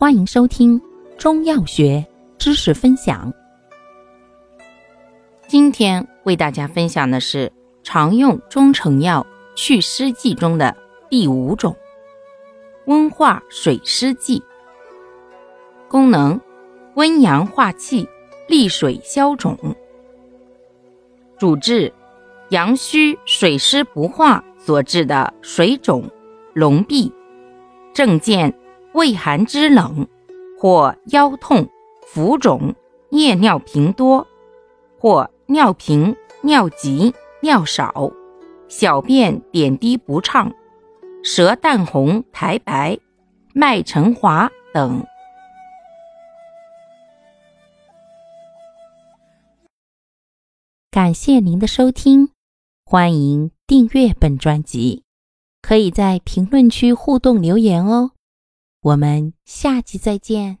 欢迎收听中药学知识分享。今天为大家分享的是常用中成药祛湿剂中的第五种——温化水湿剂。功能：温阳化气，利水消肿。主治：阳虚水湿不化所致的水肿、癃闭。症见。胃寒肢冷，或腰痛、浮肿、夜尿频多，或尿频、尿急、尿少，小便点滴不畅，舌淡红苔白，脉沉滑等。感谢您的收听，欢迎订阅本专辑，可以在评论区互动留言哦。我们下期再见。